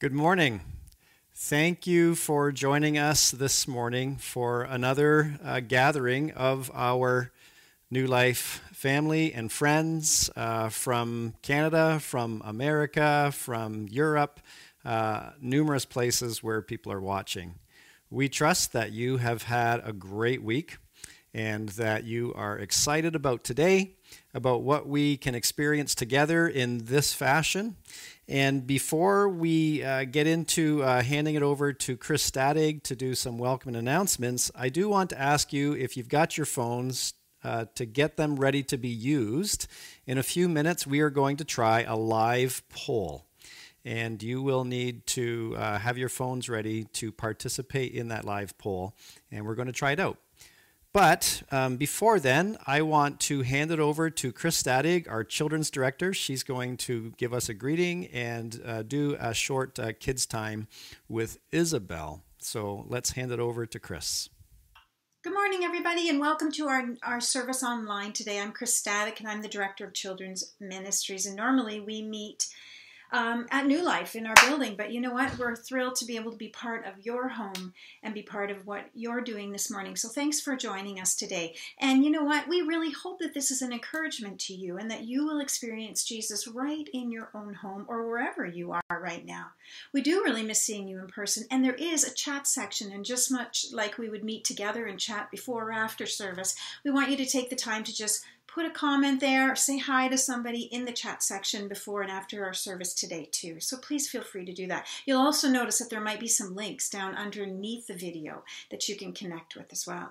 Good morning. Thank you for joining us this morning for another uh, gathering of our New Life family and friends uh, from Canada, from America, from Europe, uh, numerous places where people are watching. We trust that you have had a great week and that you are excited about today, about what we can experience together in this fashion, and before we uh, get into uh, handing it over to Chris Stadig to do some welcome announcements, I do want to ask you if you've got your phones uh, to get them ready to be used. In a few minutes, we are going to try a live poll. And you will need to uh, have your phones ready to participate in that live poll. And we're going to try it out. But um, before then, I want to hand it over to Chris Stadig, our children's director. She's going to give us a greeting and uh, do a short uh, kids' time with Isabel. So let's hand it over to Chris. Good morning, everybody, and welcome to our, our service online today. I'm Chris Stadig, and I'm the Director of Children's Ministries. And normally we meet um, at New Life in our building. But you know what? We're thrilled to be able to be part of your home and be part of what you're doing this morning. So thanks for joining us today. And you know what? We really hope that this is an encouragement to you and that you will experience Jesus right in your own home or wherever you are right now. We do really miss seeing you in person, and there is a chat section. And just much like we would meet together and chat before or after service, we want you to take the time to just put a comment there, say hi to somebody in the chat section before and after our service today, too. So please feel free to do that. You'll also notice that there might be some links down underneath the video that you can connect with as well.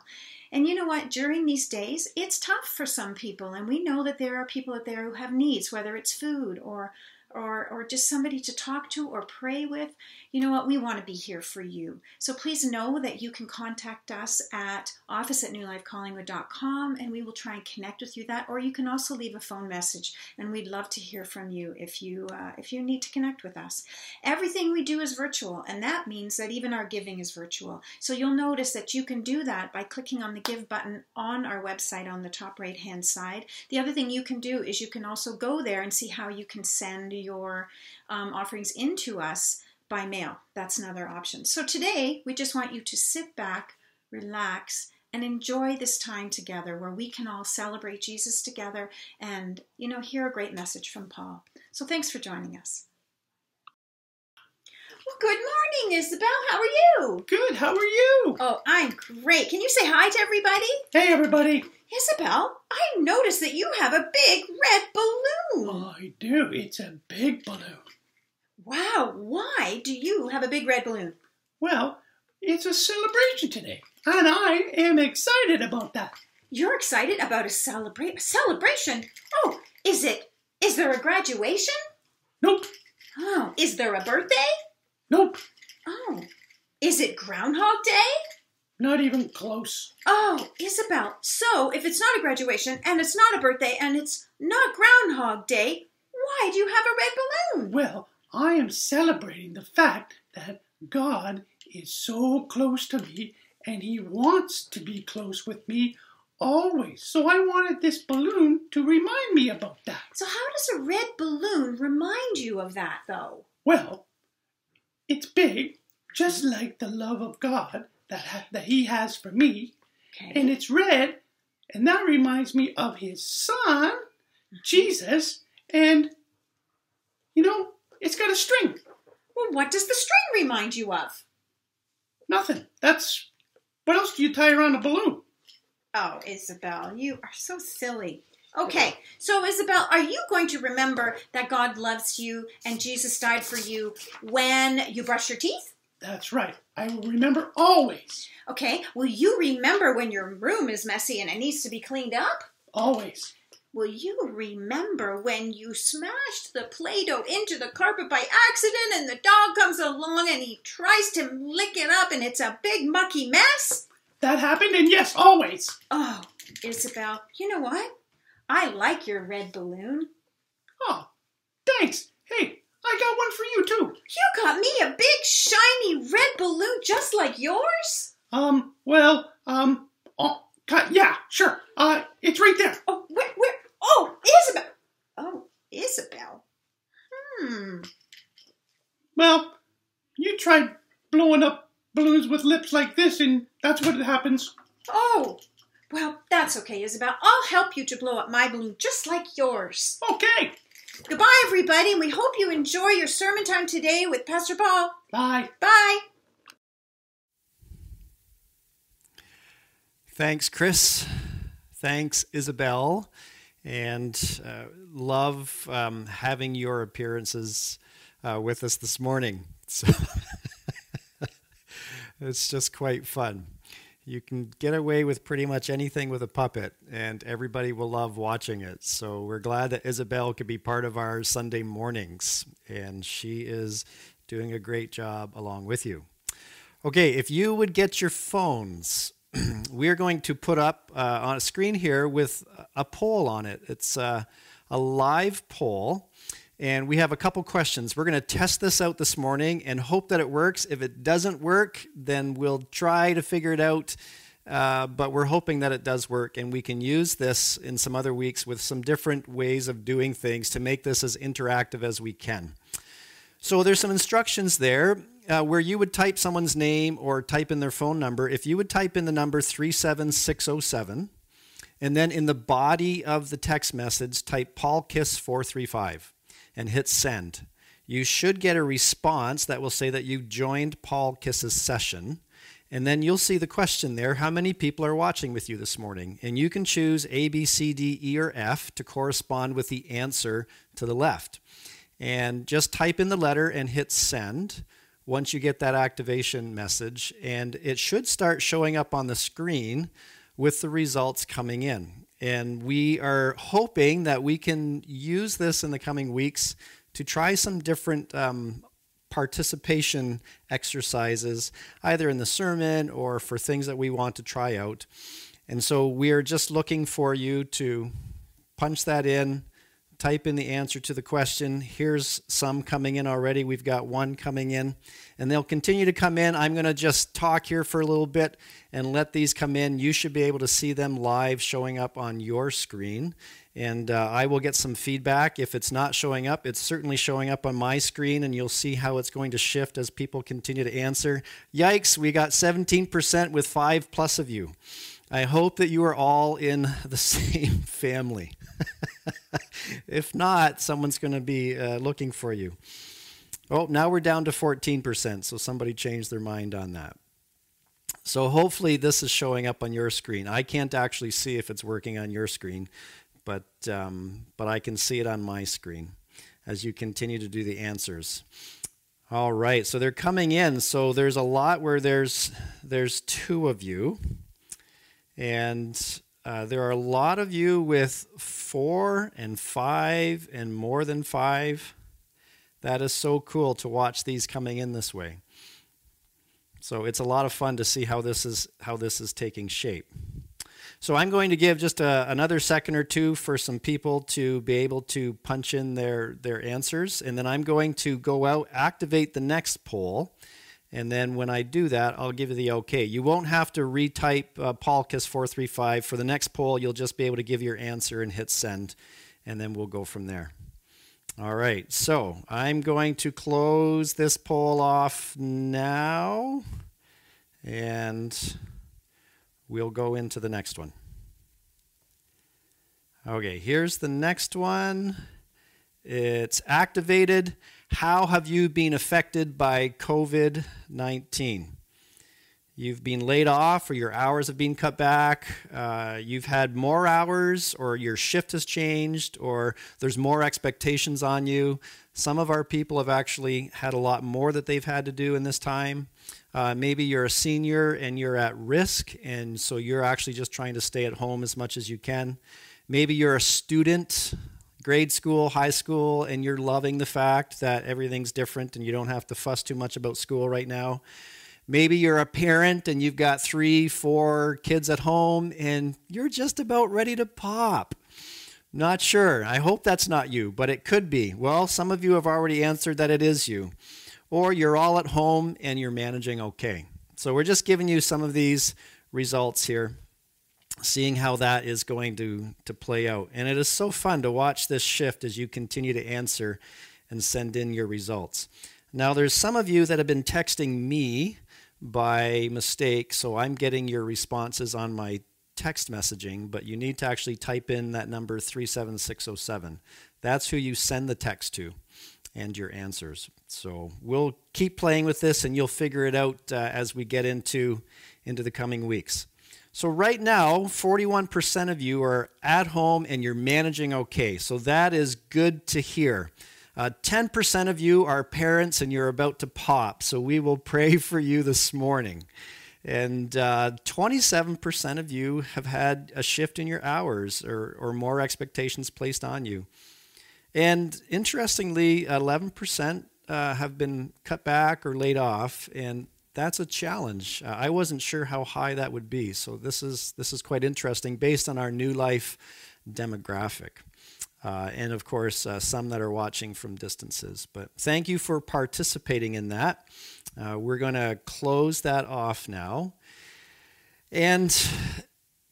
And you know what? During these days, it's tough for some people, and we know that there are people out there who have needs, whether it's food or or, or just somebody to talk to or pray with, you know what? We want to be here for you. So please know that you can contact us at office at newlifecollingwood.com and we will try and connect with you that. Or you can also leave a phone message and we'd love to hear from you if you uh, if you need to connect with us. Everything we do is virtual and that means that even our giving is virtual. So you'll notice that you can do that by clicking on the give button on our website on the top right hand side. The other thing you can do is you can also go there and see how you can send your um, offerings into us by mail. That's another option. So today, we just want you to sit back, relax, and enjoy this time together where we can all celebrate Jesus together and, you know, hear a great message from Paul. So thanks for joining us. Well, good morning, Isabel. How are you? Good. How are you? Oh, I'm great. Can you say hi to everybody? Hey, everybody. Isabel, I noticed that you have a big red balloon. Oh, I do. It's a big balloon. Wow, why do you have a big red balloon? Well, it's a celebration today, and I am excited about that. You're excited about a celebrate a celebration? Oh, is it is there a graduation? Nope. Oh, is there a birthday? Nope. Oh, is it Groundhog Day? Not even close. Oh, Isabel. So, if it's not a graduation and it's not a birthday and it's not Groundhog Day, why do you have a red balloon? Well, I am celebrating the fact that God is so close to me and He wants to be close with me always. So I wanted this balloon to remind me about that. So, how does a red balloon remind you of that, though? Well, it's big, just like the love of God that, ha- that He has for me, Okay. and it's red, and that reminds me of His Son, mm-hmm. Jesus, and you know, it's got a string. well, what does the string remind you of? Nothing. That's what else do you tie around a balloon? Oh, Isabel, you are so silly. Okay, so Isabel, are you going to remember that God loves you and Jesus died for you when you brush your teeth? That's right. I will remember always. Okay, will you remember when your room is messy and it needs to be cleaned up? Always. Will you remember when you smashed the Play Doh into the carpet by accident and the dog comes along and he tries to lick it up and it's a big mucky mess? That happened, and yes, always. Oh, Isabel, you know what? I like your red balloon. Oh, thanks. Hey, I got one for you too. You got me a big shiny red balloon just like yours? Um, well, um, oh, yeah, sure. Uh, it's right there. Oh, where, where? Oh, Isabel. Oh, Isabel. Hmm. Well, You tried blowing up balloons with lips like this, and that's what happens. Oh, well, that's okay, Isabel. I'll help you to blow up my balloon just like yours. Okay. Goodbye, everybody, and we hope you enjoy your sermon time today with Pastor Paul. Bye. Bye. Thanks, Chris. Thanks, Isabel. And uh, love um, having your appearances uh, with us this morning. So it's just quite fun. You can get away with pretty much anything with a puppet, and everybody will love watching it. So we're glad that Isabel could be part of our Sunday mornings, and she is doing a great job along with you. Okay, if you would get your phones, we're going to put up uh, on a screen here with a poll on it. It's uh, a live poll and we have a couple questions. We're going to test this out this morning and hope that it works. If it doesn't work, then we'll try to figure it out. Uh, but we're hoping that it does work, and we can use this in some other weeks with some different ways of doing things to make this as interactive as we can. So there's some instructions there uh, where you would type someone's name or type in their phone number. If you would type in the number 37607, and then in the body of the text message, type Paul Kiss 435 and hit send. You should get a response that will say that you joined Paul Kiss's session. And then you'll see the question there how many people are watching with you this morning? And you can choose A, B, C, D, E, or F to correspond with the answer to the left. And just type in the letter and hit send once you get that activation message. And it should start showing up on the screen with the results coming in. And we are hoping that we can use this in the coming weeks to try some different um, participation exercises, either in the sermon or for things that we want to try out. And so we are just looking for you to punch that in, type in the answer to the question. Here's some coming in already. We've got one coming in, and they'll continue to come in. I'm going to just talk here for a little bit and let these come in. You should be able to see them live showing up on your screen. And uh, I will get some feedback. If it's not showing up, it's certainly showing up on my screen, and you'll see how it's going to shift as people continue to answer. Yikes, we got 17% with five plus of you. I hope that you are all in the same family. if not, someone's going to be uh, looking for you. Oh, now we're down to 14%, so somebody changed their mind on that. So hopefully this is showing up on your screen. I can't actually see if it's working on your screen, but, um, but I can see it on my screen as you continue to do the answers. All right, so they're coming in. So there's a lot where there's, there's two of you. And uh, there are a lot of you with four and five and more than five. That is so cool to watch these coming in this way. So it's a lot of fun to see how this is how this is taking shape. So I'm going to give just a, another second or two for some people to be able to punch in their their answers, and then I'm going to go out activate the next poll and then when I do that, I'll give you the okay. You won't have to retype uh, PaulKiss435. For the next poll, you'll just be able to give your answer and hit send, and then we'll go from there. All right, so I'm going to close this poll off now, and we'll go into the next one. Okay, here's the next one. It's activated. How have you been affected by COVID 19? You've been laid off, or your hours have been cut back. Uh, you've had more hours, or your shift has changed, or there's more expectations on you. Some of our people have actually had a lot more that they've had to do in this time. Uh, maybe you're a senior and you're at risk, and so you're actually just trying to stay at home as much as you can. Maybe you're a student grade school, high school, and you're loving the fact that everything's different and you don't have to fuss too much about school right now. Maybe you're a parent and you've got three, four kids at home and you're just about ready to pop. Not sure. I hope that's not you, but it could be. Well, some of you have already answered that it is you. Or you're all at home and you're managing okay. So we're just giving you some of these results here seeing how that is going to, to play out. And it is so fun to watch this shift as you continue to answer and send in your results. Now, there's some of you that have been texting me by mistake, so I'm getting your responses on my text messaging, but you need to actually type in that number 37607. That's who you send the text to and your answers. So we'll keep playing with this and you'll figure it out uh, as we get into, into the coming weeks. So, right now, 41% of you are at home and you're managing okay. So, that is good to hear. Uh, 10% of you are parents and you're about to pop. So, we will pray for you this morning. And uh, 27% of you have had a shift in your hours or, or more expectations placed on you. And interestingly, 11% uh, have been cut back or laid off. And that's a challenge. Uh, I wasn't sure how high that would be, so this is this is quite interesting based on our new life demographic. Uh, and of course, uh, some that are watching from distances. But thank you for participating in that. Uh, we're going to close that off now. And,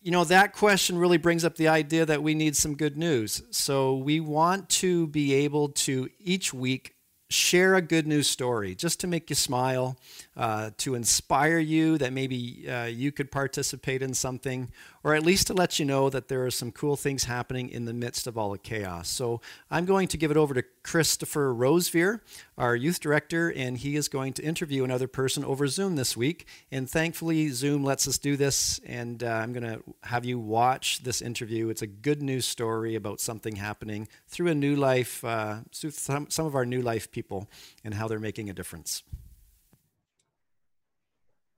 you know, that question really brings up the idea that we need some good news. So we want to be able to each week share a good news story just to make you smile, uh, to inspire you that maybe uh, you could participate in something, or at least to let you know that there are some cool things happening in the midst of all the chaos. So I'm going to give it over to Christopher Rosevear, our youth director, and he is going to interview another person over Zoom this week. And thankfully, Zoom lets us do this, and uh, I'm going to have you watch this interview. It's a good news story about something happening through a new life, uh, some, some of our new life people, and how they're making a difference.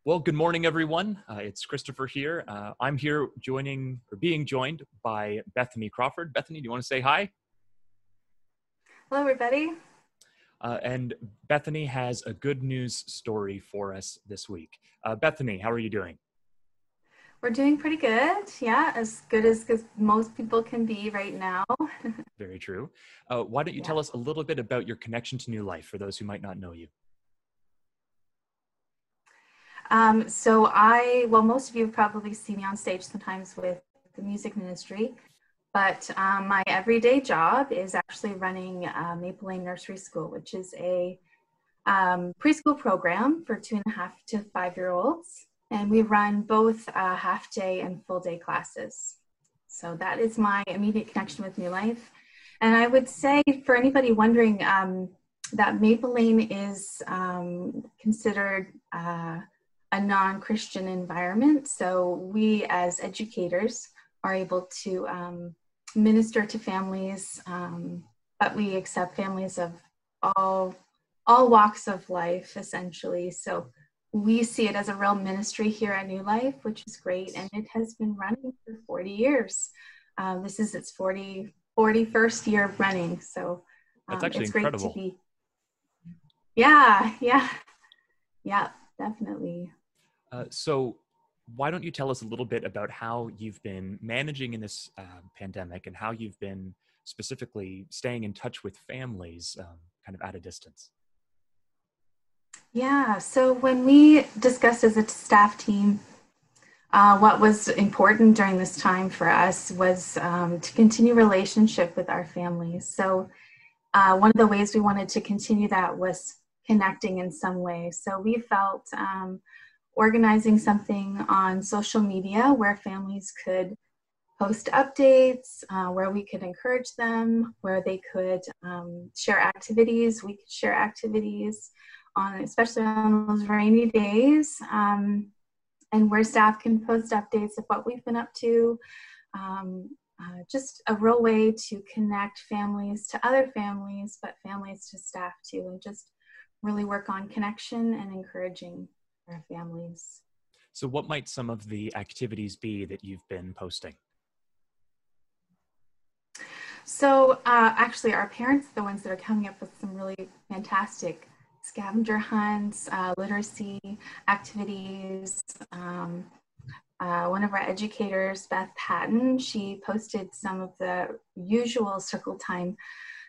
Well, good morning, everyone. Uh, it's Christopher here. Uh, I'm here joining or being joined by Bethany Crawford. Bethany, do you want to say hi? Hello, everybody. Uh, and Bethany has a good news story for us this week. Uh, Bethany, how are you doing? We're doing pretty good. Yeah, as good as most people can be right now. Very true. Uh, why don't you yeah. tell us a little bit about your connection to New Life for those who might not know you? Um, so I, well, most of you have probably seen me on stage sometimes with the music ministry. But um, my everyday job is actually running uh, Maple Lane Nursery School, which is a um, preschool program for two and a half to five year olds. And we run both uh, half day and full day classes. So that is my immediate connection with New Life. And I would say for anybody wondering um, that Maple Lane is um, considered uh, a non Christian environment. So we as educators are able to um, minister to families, um, but we accept families of all all walks of life essentially. So we see it as a real ministry here at New Life, which is great, and it has been running for 40 years. Uh, this is its 40 41st year of running, so um, it's incredible. great to be. Yeah, yeah, yeah, definitely. Uh, so why don't you tell us a little bit about how you've been managing in this uh, pandemic and how you've been specifically staying in touch with families um, kind of at a distance? Yeah, so when we discussed as a staff team, uh, what was important during this time for us was um, to continue relationship with our families. So uh, one of the ways we wanted to continue that was connecting in some way. So we felt um, organizing something on social media where families could post updates, uh, where we could encourage them, where they could um, share activities. We could share activities on, especially on those rainy days, um, and where staff can post updates of what we've been up to. Um, uh, just a real way to connect families to other families, but families to staff too, and just really work on connection and encouraging our families. So, what might some of the activities be that you've been posting? So, uh, actually, our parents are the ones that are coming up with some really fantastic scavenger hunts, uh, literacy activities. Um, uh, one of our educators, Beth Patton, she posted some of the usual circle time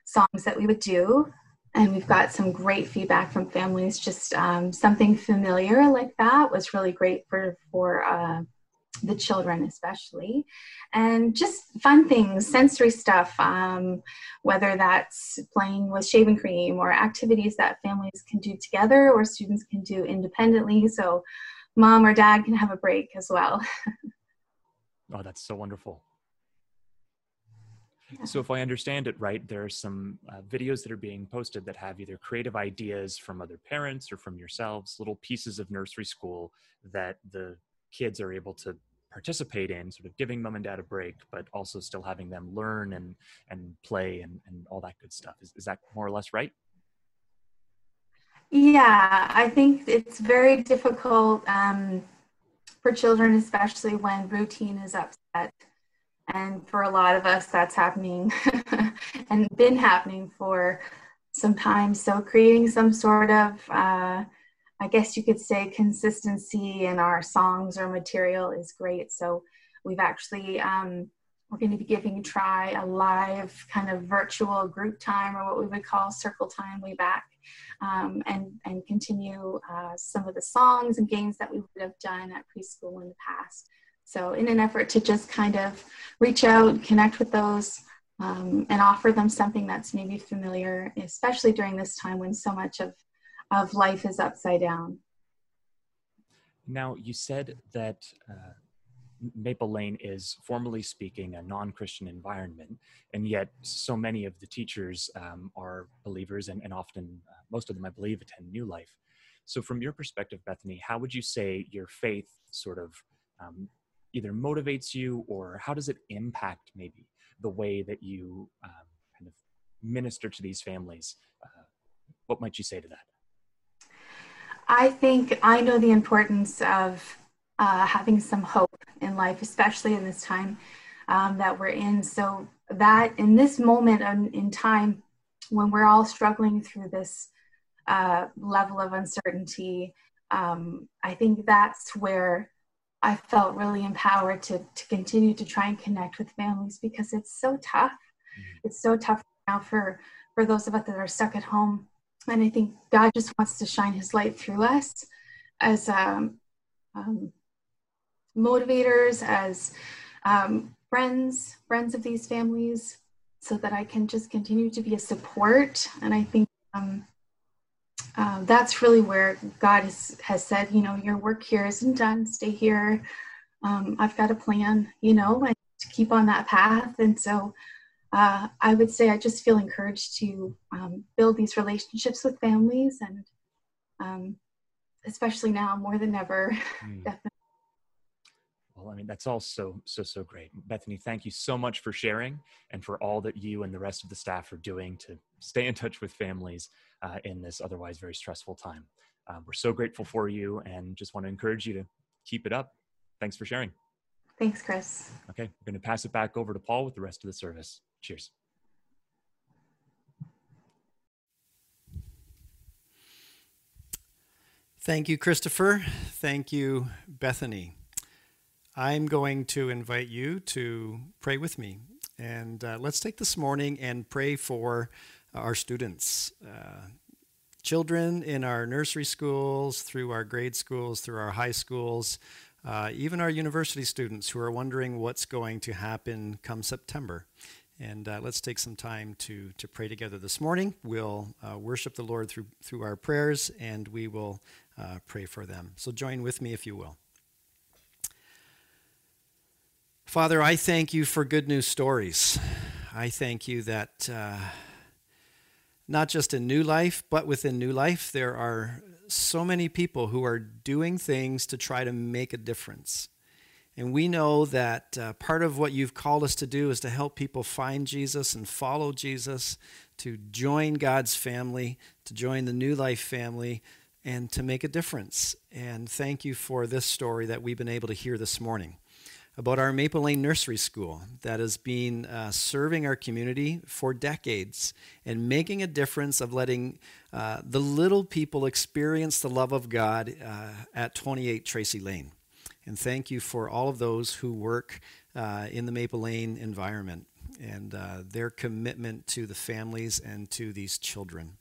songs that we would do and we've got some great feedback from families. Just um, something familiar like that was really great for for uh, the children especially. And just fun things sensory stuff um, whether that's playing with shaving cream or activities that families can do together or students can do independently so mom or dad can have a break as well. Oh that's so wonderful. So, if I understand it right, there are some uh, videos that are being posted that have either creative ideas from other parents or from yourselves, little pieces of nursery school that the kids are able to participate in, sort of giving mom and dad a break, but also still having them learn and and play and, and all that good stuff. Is, is that more or less right? Yeah, I think it's very difficult um, for children, especially when routine is upset and for a lot of us, that's happening and been happening for some time. So, creating some sort of, uh, I guess you could say, consistency in our songs or material is great. So, we've actually, um, we're going to be giving try a live kind of virtual group time or what we would call circle time way back um, and, and continue uh, some of the songs and games that we would have done at preschool in the past. So, in an effort to just kind of reach out, connect with those, um, and offer them something that's maybe familiar, especially during this time when so much of, of life is upside down. Now, you said that uh, Maple Lane is, formally speaking, a non Christian environment, and yet so many of the teachers um, are believers, and, and often, uh, most of them, I believe, attend New Life. So, from your perspective, Bethany, how would you say your faith sort of um, either motivates you or how does it impact maybe the way that you um, kind of minister to these families? Uh, what might you say to that? I think I know the importance of uh, having some hope in life, especially in this time um, that we're in. So, that in this moment in time when we're all struggling through this uh, level of uncertainty, um, I think that's where I felt really empowered to, to continue to try and connect with families because it's so tough. Mm-hmm. It's so tough now for, for those of us that are stuck at home. And I think God just wants to shine his light through us as um, um, motivators, as um, friends, friends of these families, so that I can just continue to be a support. And I think um, uh, that's really where God has, has said, you know, your work here isn't done. Stay here. Um, I've got a plan, you know, and to keep on that path. And so uh, I would say I just feel encouraged to um, build these relationships with families and um, especially now more than ever, mm. definitely well, I mean, that's all so, so, so great. Bethany, thank you so much for sharing and for all that you and the rest of the staff are doing to stay in touch with families uh, in this otherwise very stressful time. Uh, we're so grateful for you and just want to encourage you to keep it up. Thanks for sharing. Thanks, Chris. Okay, we're going to pass it back over to Paul with the rest of the service. Cheers. Thank you, Christopher. Thank you, Bethany. I'm going to invite you to pray with me. And uh, let's take this morning and pray for our students, uh, children in our nursery schools, through our grade schools, through our high schools, uh, even our university students who are wondering what's going to happen come September. And uh, let's take some time to, to pray together this morning. We'll uh, worship the Lord through, through our prayers and we will uh, pray for them. So join with me if you will. Father, I thank you for good news stories. I thank you that uh, not just in New Life, but within New Life, there are so many people who are doing things to try to make a difference. And we know that uh, part of what you've called us to do is to help people find Jesus and follow Jesus, to join God's family, to join the New Life family, and to make a difference. And thank you for this story that we've been able to hear this morning about our Maple Lane Nursery School that has been uh, serving our community for decades and making a difference of letting uh, the little people experience the love of God uh, at 28 Tracy Lane. And thank you for all of those who work uh, in the Maple Lane environment and uh, their commitment to the families and to these children.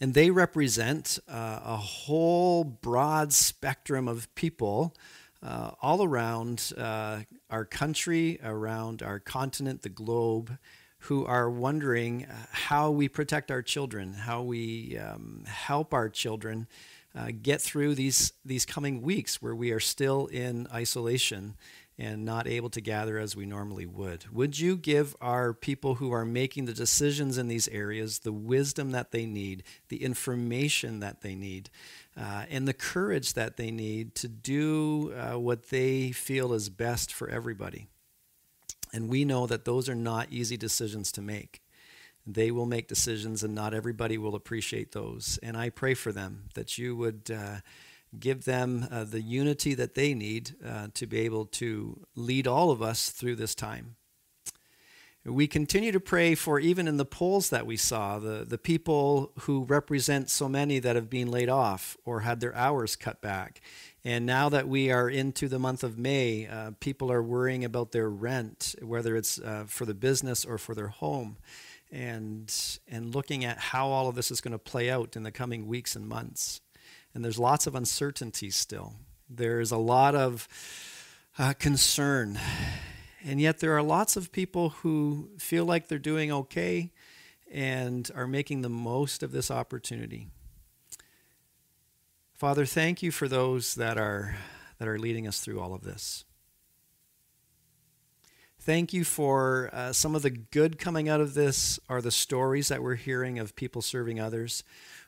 And they represent uh, a whole broad spectrum of people uh, all around uh, our country, around our continent, the globe, who are wondering how we protect our children, how we um, help our children uh, get through these, these coming weeks where we are still in isolation and not able to gather as we normally would. Would you give our people who are making the decisions in these areas the wisdom that they need, the information that they need, uh, and the courage that they need to do uh, what they feel is best for everybody? And we know that those are not easy decisions to make. They will make decisions, and not everybody will appreciate those. And I pray for them that you would. Uh, give them uh, the unity that they need uh, to be able to lead all of us through this time. We continue to pray for, even in the polls that we saw, the, the people who represent so many that have been laid off or had their hours cut back. And now that we are into the month of May, uh, people are worrying about their rent, whether it's uh, for the business or for their home, and, and looking at how all of this is going to play out in the coming weeks and months and there's lots of uncertainty still. There's a lot of uh, concern. And yet, there are lots of people who feel like they're doing okay and are making the most of this opportunity. Father, thank you for those that are, that are leading us through all of this. Thank you for uh, some of the good coming out of this are the stories that we're hearing of people serving others.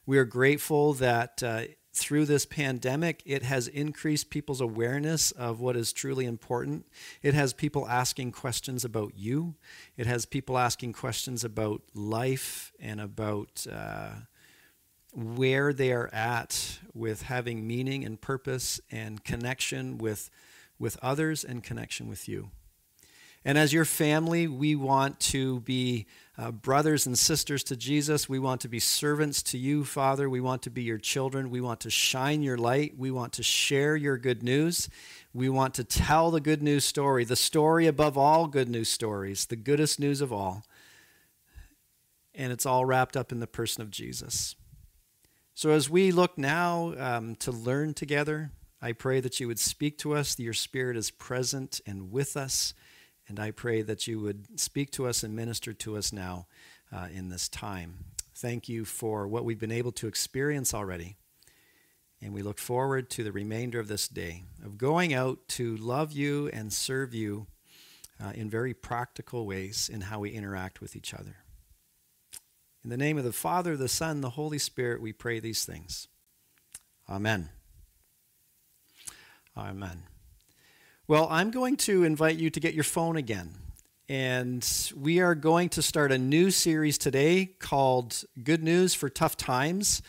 We are grateful that uh, through this pandemic, it has increased people's awareness of what is truly important. It has people asking questions about you. It has people asking questions about life and about uh, where they are at with having meaning and purpose and connection with, with others and connection with you. And as your family, we want to be uh, brothers and sisters to Jesus. We want to be servants to you, Father. We want to be your children. We want to shine your light. We want to share your good news. We want to tell the good news story, the story above all good news stories, the goodest news of all. And it's all wrapped up in the person of Jesus. So as we look now um, to learn together, I pray that you would speak to us, that your Spirit is present and with us. And I pray that you would speak to us and minister to us now uh, in this time. Thank you for what we've been able to experience already. And we look forward to the remainder of this day of going out to love you and serve you uh, in very practical ways in how we interact with each other. In the name of the Father, the Son, the Holy Spirit, we pray these things. Amen. Amen. Well, I'm going to invite you to get your phone again. And we are going to start a new series today called Good News for Tough Times.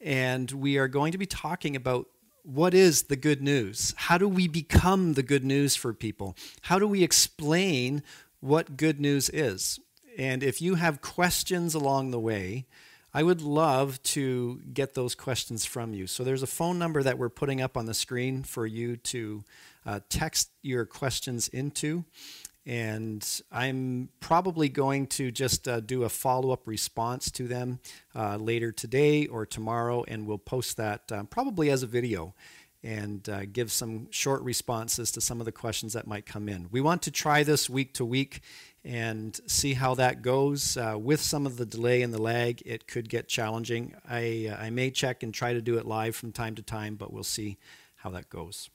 And we are going to be talking about what is the good news? How do we become the good news for people? How do we explain what good news is? And if you have questions along the way, I would love to get those questions from you. So there's a phone number that we're putting up on the screen for you to uh, text your questions into. And I'm probably going to just uh, do a follow up response to them uh, later today or tomorrow, and we'll post that uh, probably as a video and uh, give some short responses to some of the questions that might come in. We want to try this week to week and see how that goes. Uh, with some of the delay and the lag, it could get challenging. I, uh, I may check and try to do it live from time to time, but we'll see how that goes.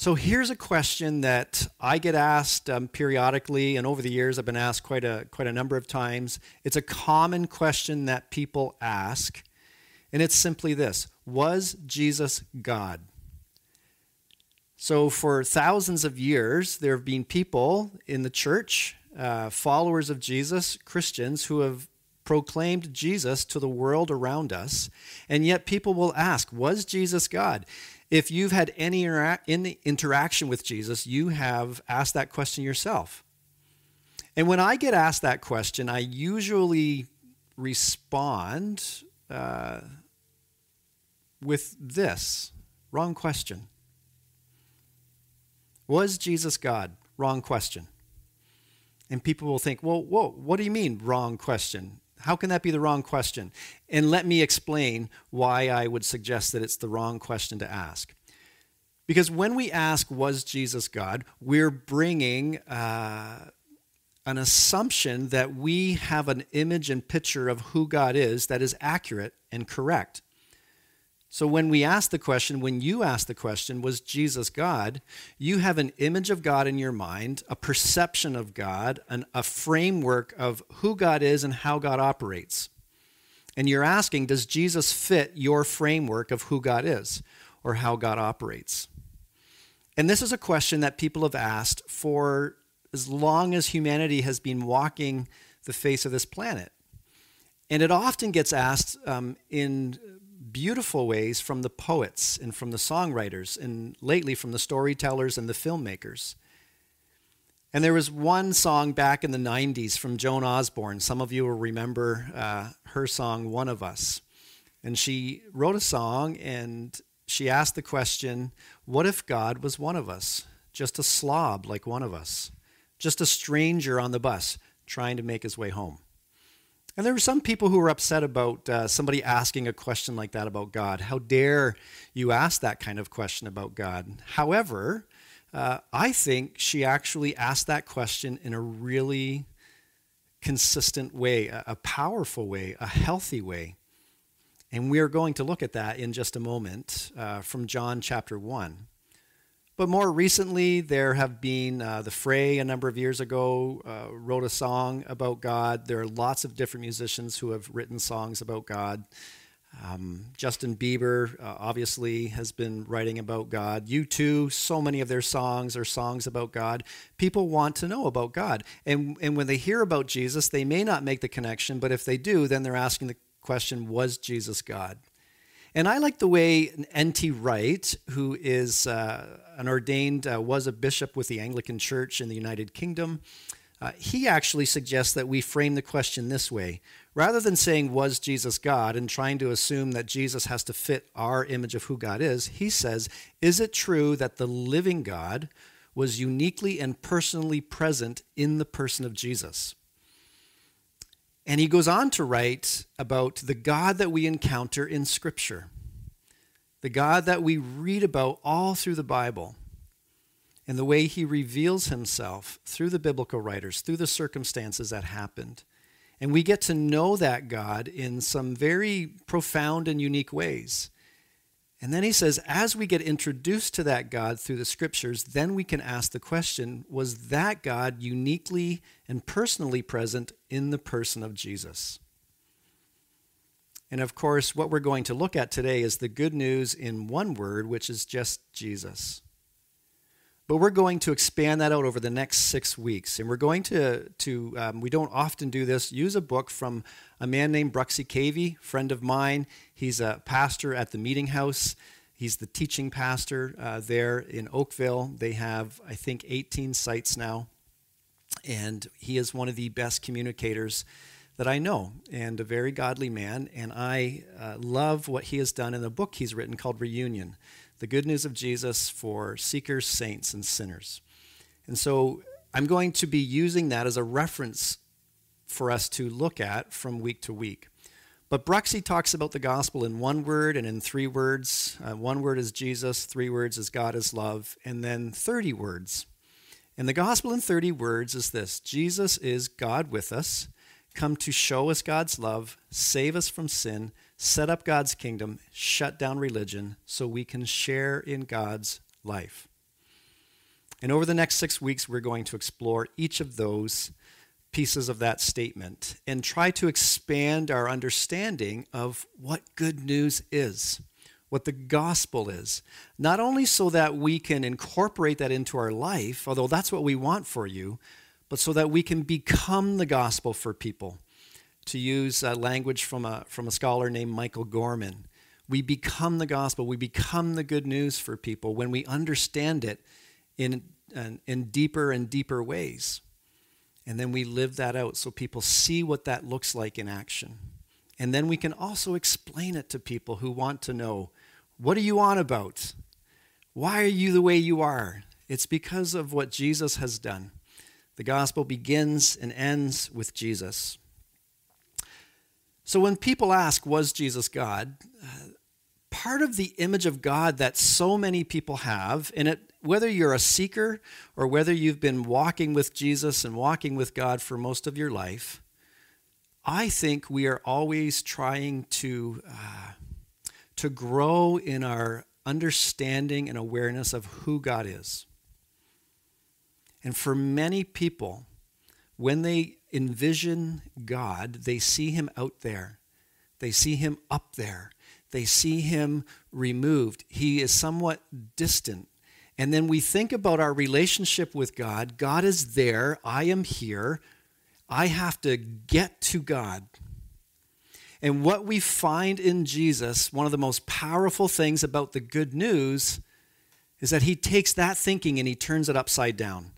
So here's a question that I get asked um, periodically, and over the years I've been asked quite a quite a number of times. It's a common question that people ask, and it's simply this: Was Jesus God? So for thousands of years, there have been people in the church, uh, followers of Jesus, Christians, who have proclaimed Jesus to the world around us, and yet people will ask, "Was Jesus God?" If you've had any, any interaction with Jesus, you have asked that question yourself. And when I get asked that question, I usually respond uh, with this wrong question. Was Jesus God? Wrong question. And people will think, well, whoa, what do you mean, wrong question? How can that be the wrong question? And let me explain why I would suggest that it's the wrong question to ask. Because when we ask, Was Jesus God? we're bringing uh, an assumption that we have an image and picture of who God is that is accurate and correct. So when we ask the question, when you ask the question, was Jesus God? You have an image of God in your mind, a perception of God, an, a framework of who God is and how God operates. And you're asking, does Jesus fit your framework of who God is or how God operates? And this is a question that people have asked for as long as humanity has been walking the face of this planet. And it often gets asked um, in beautiful ways from the poets and from the songwriters, and lately from the storytellers and the filmmakers. And there was one song back in the 90s from Joan Osborne. Some of you will remember uh, her song, One of Us. And she wrote a song and she asked the question What if God was one of us? Just a slob like one of us, just a stranger on the bus trying to make his way home. And there were some people who were upset about uh, somebody asking a question like that about God. How dare you ask that kind of question about God? However, uh, I think she actually asked that question in a really consistent way, a, a powerful way, a healthy way. And we are going to look at that in just a moment uh, from John chapter 1. But more recently, there have been uh, the Fray a number of years ago uh, wrote a song about God. There are lots of different musicians who have written songs about God. Um, Justin Bieber uh, obviously has been writing about God. U2, so many of their songs are songs about God. People want to know about God. And, and when they hear about Jesus, they may not make the connection, but if they do, then they're asking the question Was Jesus God? And I like the way N.T. Wright, who is uh, an ordained, uh, was a bishop with the Anglican Church in the United Kingdom, uh, he actually suggests that we frame the question this way. Rather than saying, Was Jesus God, and trying to assume that Jesus has to fit our image of who God is, he says, Is it true that the living God was uniquely and personally present in the person of Jesus? And he goes on to write about the God that we encounter in Scripture, the God that we read about all through the Bible, and the way he reveals himself through the biblical writers, through the circumstances that happened. And we get to know that God in some very profound and unique ways. And then he says, as we get introduced to that God through the scriptures, then we can ask the question was that God uniquely and personally present in the person of Jesus? And of course, what we're going to look at today is the good news in one word, which is just Jesus. But we're going to expand that out over the next six weeks. And we're going to, to um, we don't often do this, use a book from a man named Bruxy Cavey, friend of mine. He's a pastor at the Meeting House. He's the teaching pastor uh, there in Oakville. They have, I think, 18 sites now. And he is one of the best communicators that I know and a very godly man. And I uh, love what he has done in the book he's written called Reunion the good news of Jesus for seekers, saints, and sinners. And so I'm going to be using that as a reference for us to look at from week to week. But Bruxy talks about the gospel in one word and in three words. Uh, one word is Jesus, three words is God is love, and then 30 words. And the gospel in 30 words is this Jesus is God with us, come to show us God's love, save us from sin, set up God's kingdom, shut down religion, so we can share in God's life. And over the next six weeks, we're going to explore each of those pieces of that statement and try to expand our understanding of what good news is, what the gospel is. Not only so that we can incorporate that into our life, although that's what we want for you, but so that we can become the gospel for people to use uh, language from a, from a scholar named Michael Gorman. We become the gospel, we become the good news for people when we understand it in, in, in deeper and deeper ways. And then we live that out so people see what that looks like in action. And then we can also explain it to people who want to know what are you on about? Why are you the way you are? It's because of what Jesus has done. The gospel begins and ends with Jesus. So when people ask, was Jesus God? Uh, part of the image of God that so many people have, and it, whether you're a seeker or whether you've been walking with Jesus and walking with God for most of your life, I think we are always trying to, uh, to grow in our understanding and awareness of who God is. And for many people, when they envision God, they see him out there, they see him up there, they see him removed. He is somewhat distant. And then we think about our relationship with God. God is there, I am here. I have to get to God. And what we find in Jesus, one of the most powerful things about the good news, is that he takes that thinking and he turns it upside down.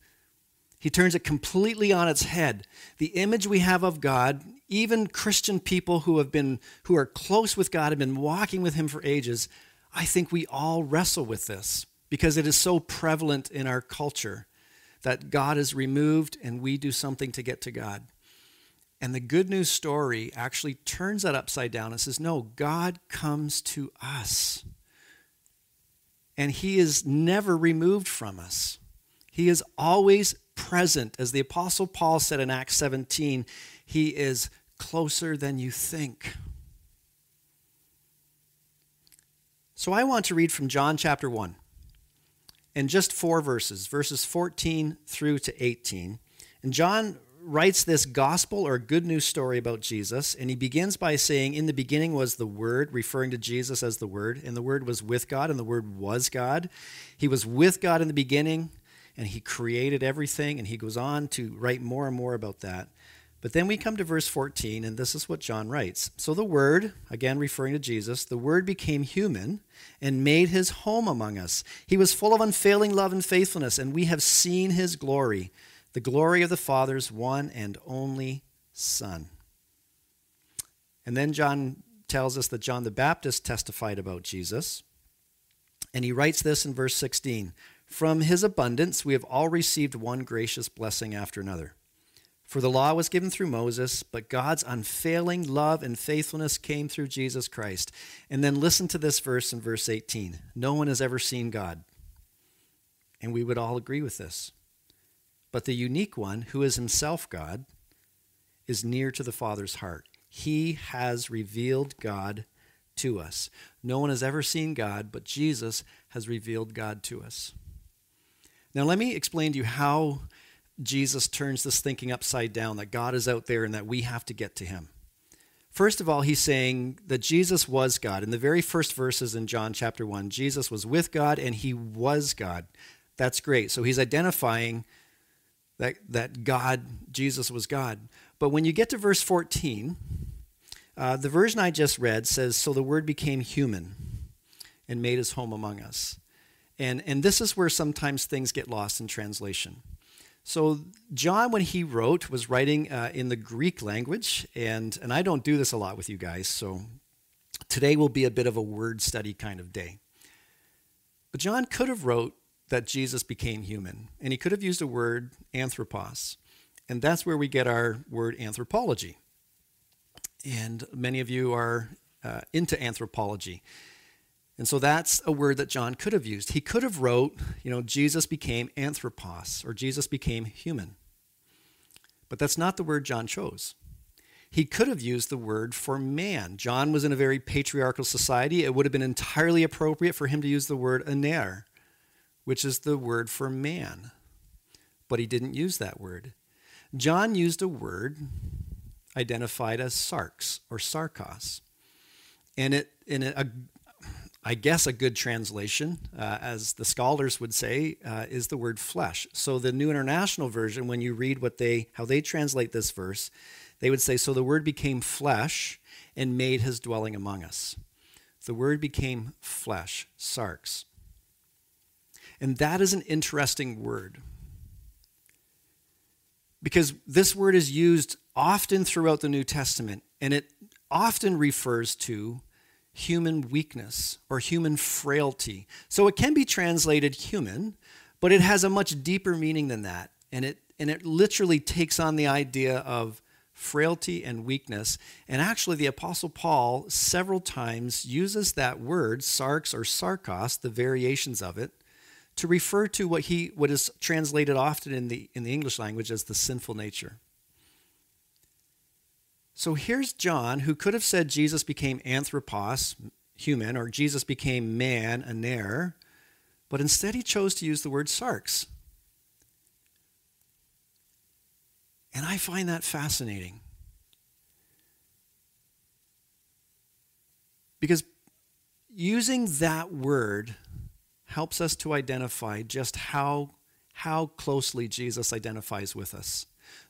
He turns it completely on its head. The image we have of God, even Christian people who have been who are close with God have been walking with him for ages, I think we all wrestle with this because it is so prevalent in our culture that God is removed and we do something to get to God. And the good news story actually turns that upside down and says, no, God comes to us. And he is never removed from us. He is always present. As the Apostle Paul said in Acts 17, he is closer than you think. So I want to read from John chapter 1 and just four verses, verses 14 through to 18. And John writes this gospel or good news story about Jesus, and he begins by saying, In the beginning was the Word, referring to Jesus as the Word, and the Word was with God, and the Word was God. He was with God in the beginning and he created everything, and he goes on to write more and more about that. But then we come to verse 14, and this is what John writes. So the Word, again referring to Jesus, the Word became human and made his home among us. He was full of unfailing love and faithfulness, and we have seen his glory, the glory of the Father's one and only Son. And then John tells us that John the Baptist testified about Jesus. And he writes this in verse 16 from his abundance, we have all received one gracious blessing after another. For the law was given through Moses, but God's unfailing love and faithfulness came through Jesus Christ. And then listen to this verse in verse 18 No one has ever seen God. And we would all agree with this. But the unique one, who is himself God, is near to the Father's heart. He has revealed God to us. No one has ever seen God, but Jesus has revealed God to us. Now, let me explain to you how Jesus turns this thinking upside down that God is out there and that we have to get to him. First of all, he's saying that Jesus was God. In the very first verses in John chapter 1, Jesus was with God and he was God. That's great. So he's identifying that, that God, Jesus was God. But when you get to verse 14, uh, the version I just read says, So the Word became human and made his home among us. And, and this is where sometimes things get lost in translation. So, John, when he wrote, was writing uh, in the Greek language, and, and I don't do this a lot with you guys, so today will be a bit of a word study kind of day. But John could have wrote that Jesus became human, and he could have used a word, anthropos, and that's where we get our word anthropology. And many of you are uh, into anthropology. And so that's a word that John could have used. He could have wrote, you know, Jesus became anthropos or Jesus became human. But that's not the word John chose. He could have used the word for man. John was in a very patriarchal society. It would have been entirely appropriate for him to use the word aner, which is the word for man. But he didn't use that word. John used a word identified as sarx or sarkos. And it, in a, I guess a good translation, uh, as the scholars would say, uh, is the word flesh. So the New International Version, when you read what they how they translate this verse, they would say, "So the Word became flesh and made His dwelling among us." The Word became flesh, sarx, and that is an interesting word because this word is used often throughout the New Testament, and it often refers to human weakness or human frailty. So it can be translated human, but it has a much deeper meaning than that. And it, and it literally takes on the idea of frailty, and weakness. And actually, the Apostle Paul several times uses that word, sarx or sarkos, the variations of it, to refer to what he what is translated often in the in the English language as the sinful nature. So here's John who could have said Jesus became anthropos, human, or Jesus became man, aner, but instead he chose to use the word sarx. And I find that fascinating. Because using that word helps us to identify just how, how closely Jesus identifies with us.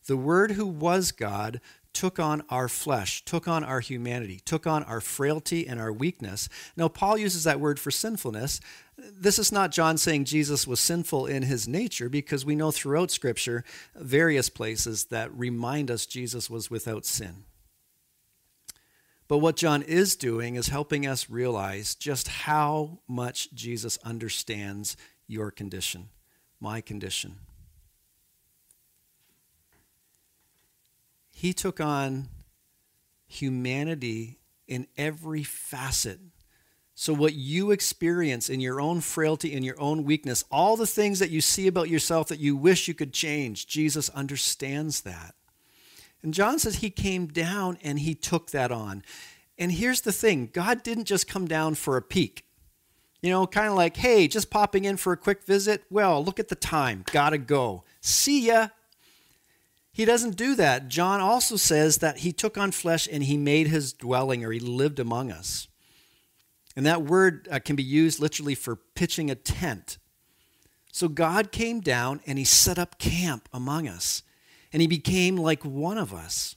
The Word who was God took on our flesh, took on our humanity, took on our frailty and our weakness. Now, Paul uses that word for sinfulness. This is not John saying Jesus was sinful in his nature, because we know throughout Scripture various places that remind us Jesus was without sin. But what John is doing is helping us realize just how much Jesus understands your condition, my condition. He took on humanity in every facet. So, what you experience in your own frailty, in your own weakness, all the things that you see about yourself that you wish you could change, Jesus understands that. And John says he came down and he took that on. And here's the thing God didn't just come down for a peek. You know, kind of like, hey, just popping in for a quick visit. Well, look at the time. Gotta go. See ya. He doesn't do that. John also says that he took on flesh and he made his dwelling or he lived among us. And that word uh, can be used literally for pitching a tent. So God came down and he set up camp among us, and he became like one of us.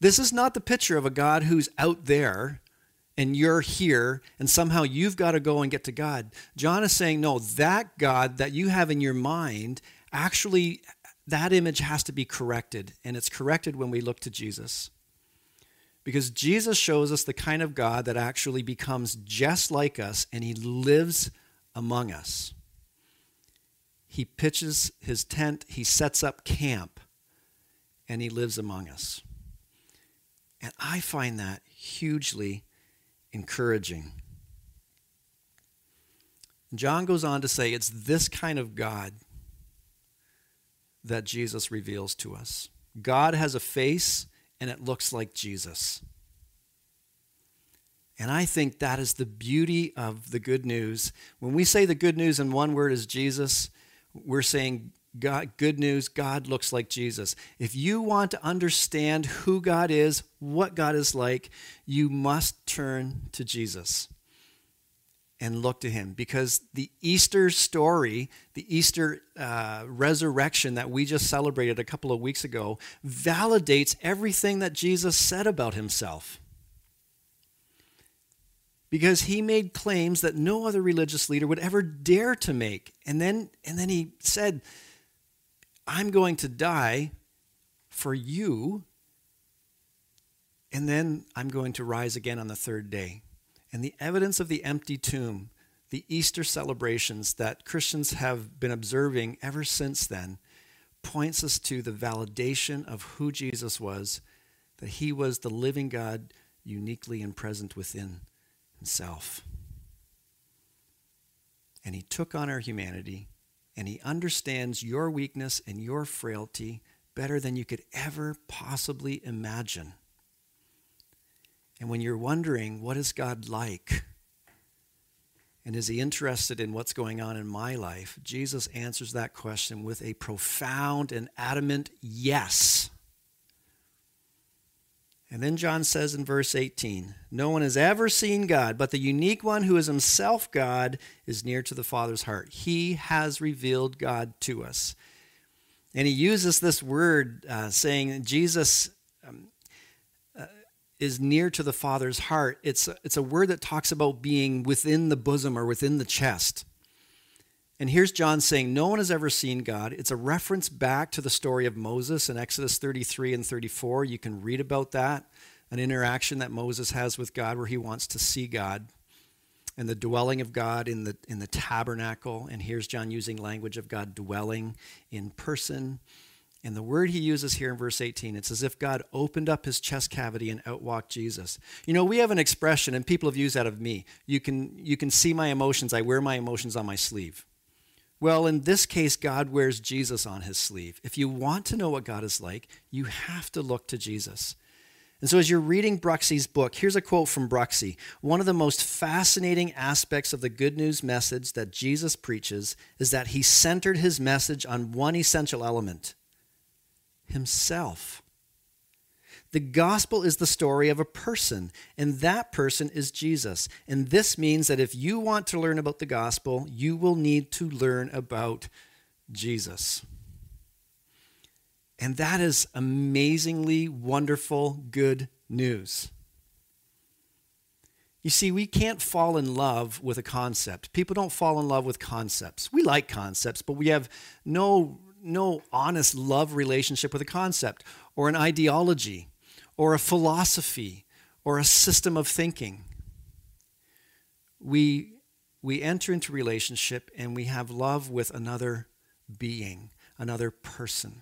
This is not the picture of a God who's out there and you're here and somehow you've got to go and get to God. John is saying, no, that God that you have in your mind actually that image has to be corrected, and it's corrected when we look to Jesus. Because Jesus shows us the kind of God that actually becomes just like us and he lives among us. He pitches his tent, he sets up camp, and he lives among us. And I find that hugely encouraging. John goes on to say it's this kind of God that Jesus reveals to us. God has a face and it looks like Jesus. And I think that is the beauty of the good news. When we say the good news in one word is Jesus, we're saying God, good news, God looks like Jesus. If you want to understand who God is, what God is like, you must turn to Jesus and look to him because the Easter story, the Easter uh, resurrection that we just celebrated a couple of weeks ago, validates everything that Jesus said about himself. Because he made claims that no other religious leader would ever dare to make. And then, and then he said, I'm going to die for you, and then I'm going to rise again on the third day. And the evidence of the empty tomb, the Easter celebrations that Christians have been observing ever since then, points us to the validation of who Jesus was, that he was the living God uniquely and present within himself. And he took on our humanity, and he understands your weakness and your frailty better than you could ever possibly imagine. And when you're wondering, what is God like? And is he interested in what's going on in my life? Jesus answers that question with a profound and adamant yes. And then John says in verse 18 No one has ever seen God, but the unique one who is himself God is near to the Father's heart. He has revealed God to us. And he uses this word uh, saying Jesus is near to the Father's heart, it's, it's a word that talks about being within the bosom or within the chest. And here's John saying, No one has ever seen God. It's a reference back to the story of Moses in Exodus 33 and 34. You can read about that, an interaction that Moses has with God where he wants to see God and the dwelling of God in the, in the tabernacle. And here's John using language of God dwelling in person And the word he uses here in verse 18, it's as if God opened up his chest cavity and outwalked Jesus. You know, we have an expression, and people have used that of me. You can, you can see my emotions. I wear my emotions on my sleeve. Well, in this case, God wears Jesus on his sleeve. If you want to know what God is like, you have to look to Jesus. And so, as you're reading Bruxy's book, here's a quote from Bruxy One of the most fascinating aspects of the good news message that Jesus preaches is that he centered his message on one essential element himself. The gospel is the story of a person, and that person is Jesus. And this means that if you want to learn about the gospel, you will need to learn about Jesus. And that is amazingly wonderful, good news. You see, we can't fall in love with a concept. People don't fall in love with concepts. We like concepts, but we have no, no honest love relationship with a concept or an ideology or a philosophy or a system of thinking. We, we enter into relationship and we have love with another being, another person.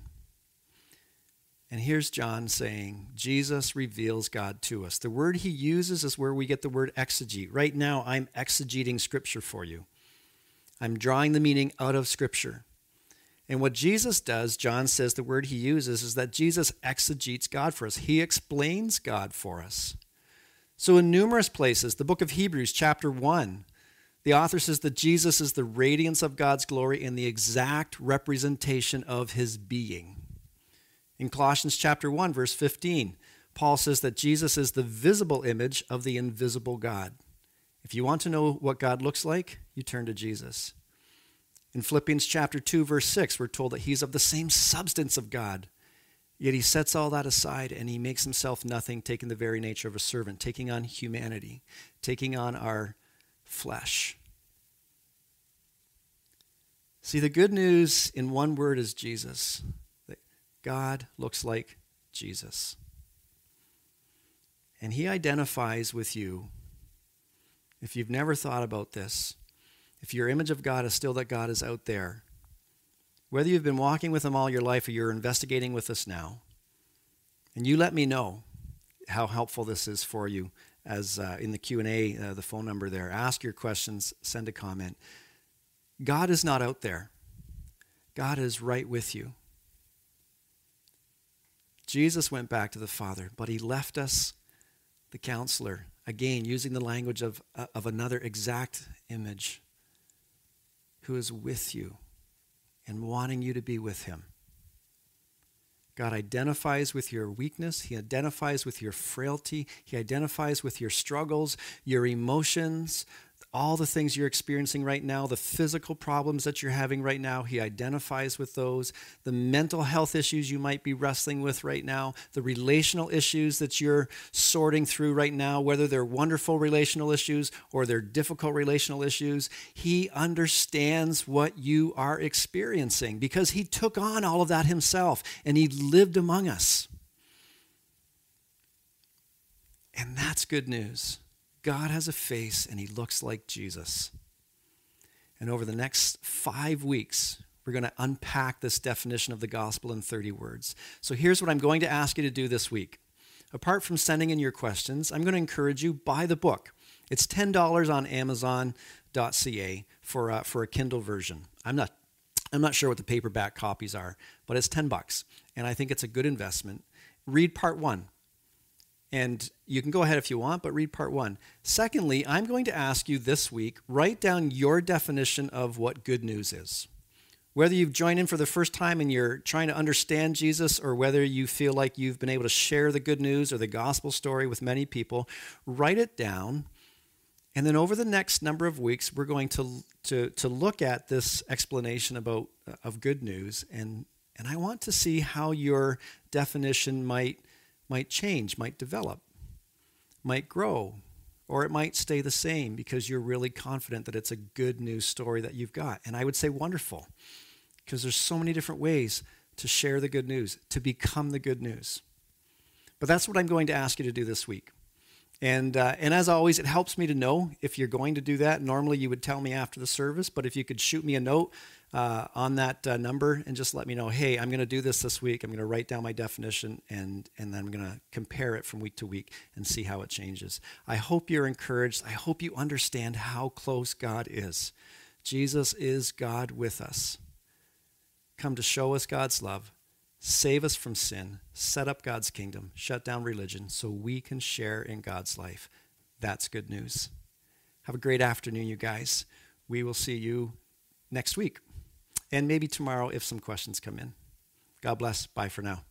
And here's John saying, Jesus reveals God to us. The word he uses is where we get the word exegete. Right now, I'm exegeting Scripture for you. I'm drawing the meaning out of Scripture. And what Jesus does, John says the word he uses is that Jesus exegetes God for us. He explains God for us. So, in numerous places, the book of Hebrews, chapter 1, the author says that Jesus is the radiance of God's glory and the exact representation of his being. In Colossians chapter 1, verse 15, Paul says that Jesus is the visible image of the invisible God. If you want to know what God looks like, you turn to Jesus. In Philippians chapter 2, verse 6, we're told that he's of the same substance of God. Yet he sets all that aside and he makes himself nothing, taking the very nature of a servant, taking on humanity, taking on our flesh. See, the good news in one word is Jesus. That God looks like Jesus. And he identifies with you. If you've never thought about this, if your image of God is still that God is out there, whether you've been walking with Him all your life or you're investigating with us now, and you let me know how helpful this is for you as uh, in the q&a uh, the phone number there ask your questions send a comment. God is not out there. God is right with you. Jesus went back to the father but he left us the counselor. Again using the language of, uh, of another exact image who is with you and wanting you to be with him. God identifies with your weakness. He identifies with your frailty. He identifies with your struggles, your emotions, all the things you're experiencing right now, the physical problems that you're having right now, he identifies with those. The mental health issues you might be wrestling with right now, the relational issues that you're sorting through right now, whether they're wonderful relational issues or they're difficult relational issues, he understands what you are experiencing because he took on all of that himself and he lived among us. And that's good news. God has a face and he looks like Jesus. And over the next five weeks, we're going to unpack this definition of the gospel in 30 words. So here's what I'm going to ask you to do this week. Apart from sending in your questions, I'm going to encourage you buy the book. It's $10 on amazon.ca for, uh, for a Kindle version. I'm not, I'm not sure what the paperback copies are, but it's 10 bucks. And I think it's a good investment. Read part one. And you can go ahead if you want, but read part one. Secondly, I'm going to ask you this week write down your definition of what good news is. Whether you've joined in for the first time and you're trying to understand Jesus, or whether you feel like you've been able to share the good news or the gospel story with many people, write it down. And then over the next number of weeks, we're going to, to, to look at this explanation about, of good news. And, and I want to see how your definition might might change, might develop, might grow, or it might stay the same because you're really confident that it's a good news story that you've got. And I would say wonderful because there's so many different ways to share the good news, to become the good news. But that's what I'm going to ask you to do this week. And, uh, and as always, it helps me to know if you're going to do that. Normally, you would tell me after the service, but if you could shoot me a note uh, on that uh, number and just let me know, hey, I'm going to do this this week. I'm going to write down my definition and, and then I'm going to compare it from week to week and see how it changes. I hope you're encouraged. I hope you understand how close God is. Jesus is God with us. Come to show us God's love, save us from sin, set up God's kingdom, shut down religion so we can share in God's life. That's good news. Have a great afternoon, you guys. We will see you next week and maybe tomorrow if some questions come in. God bless. Bye for now.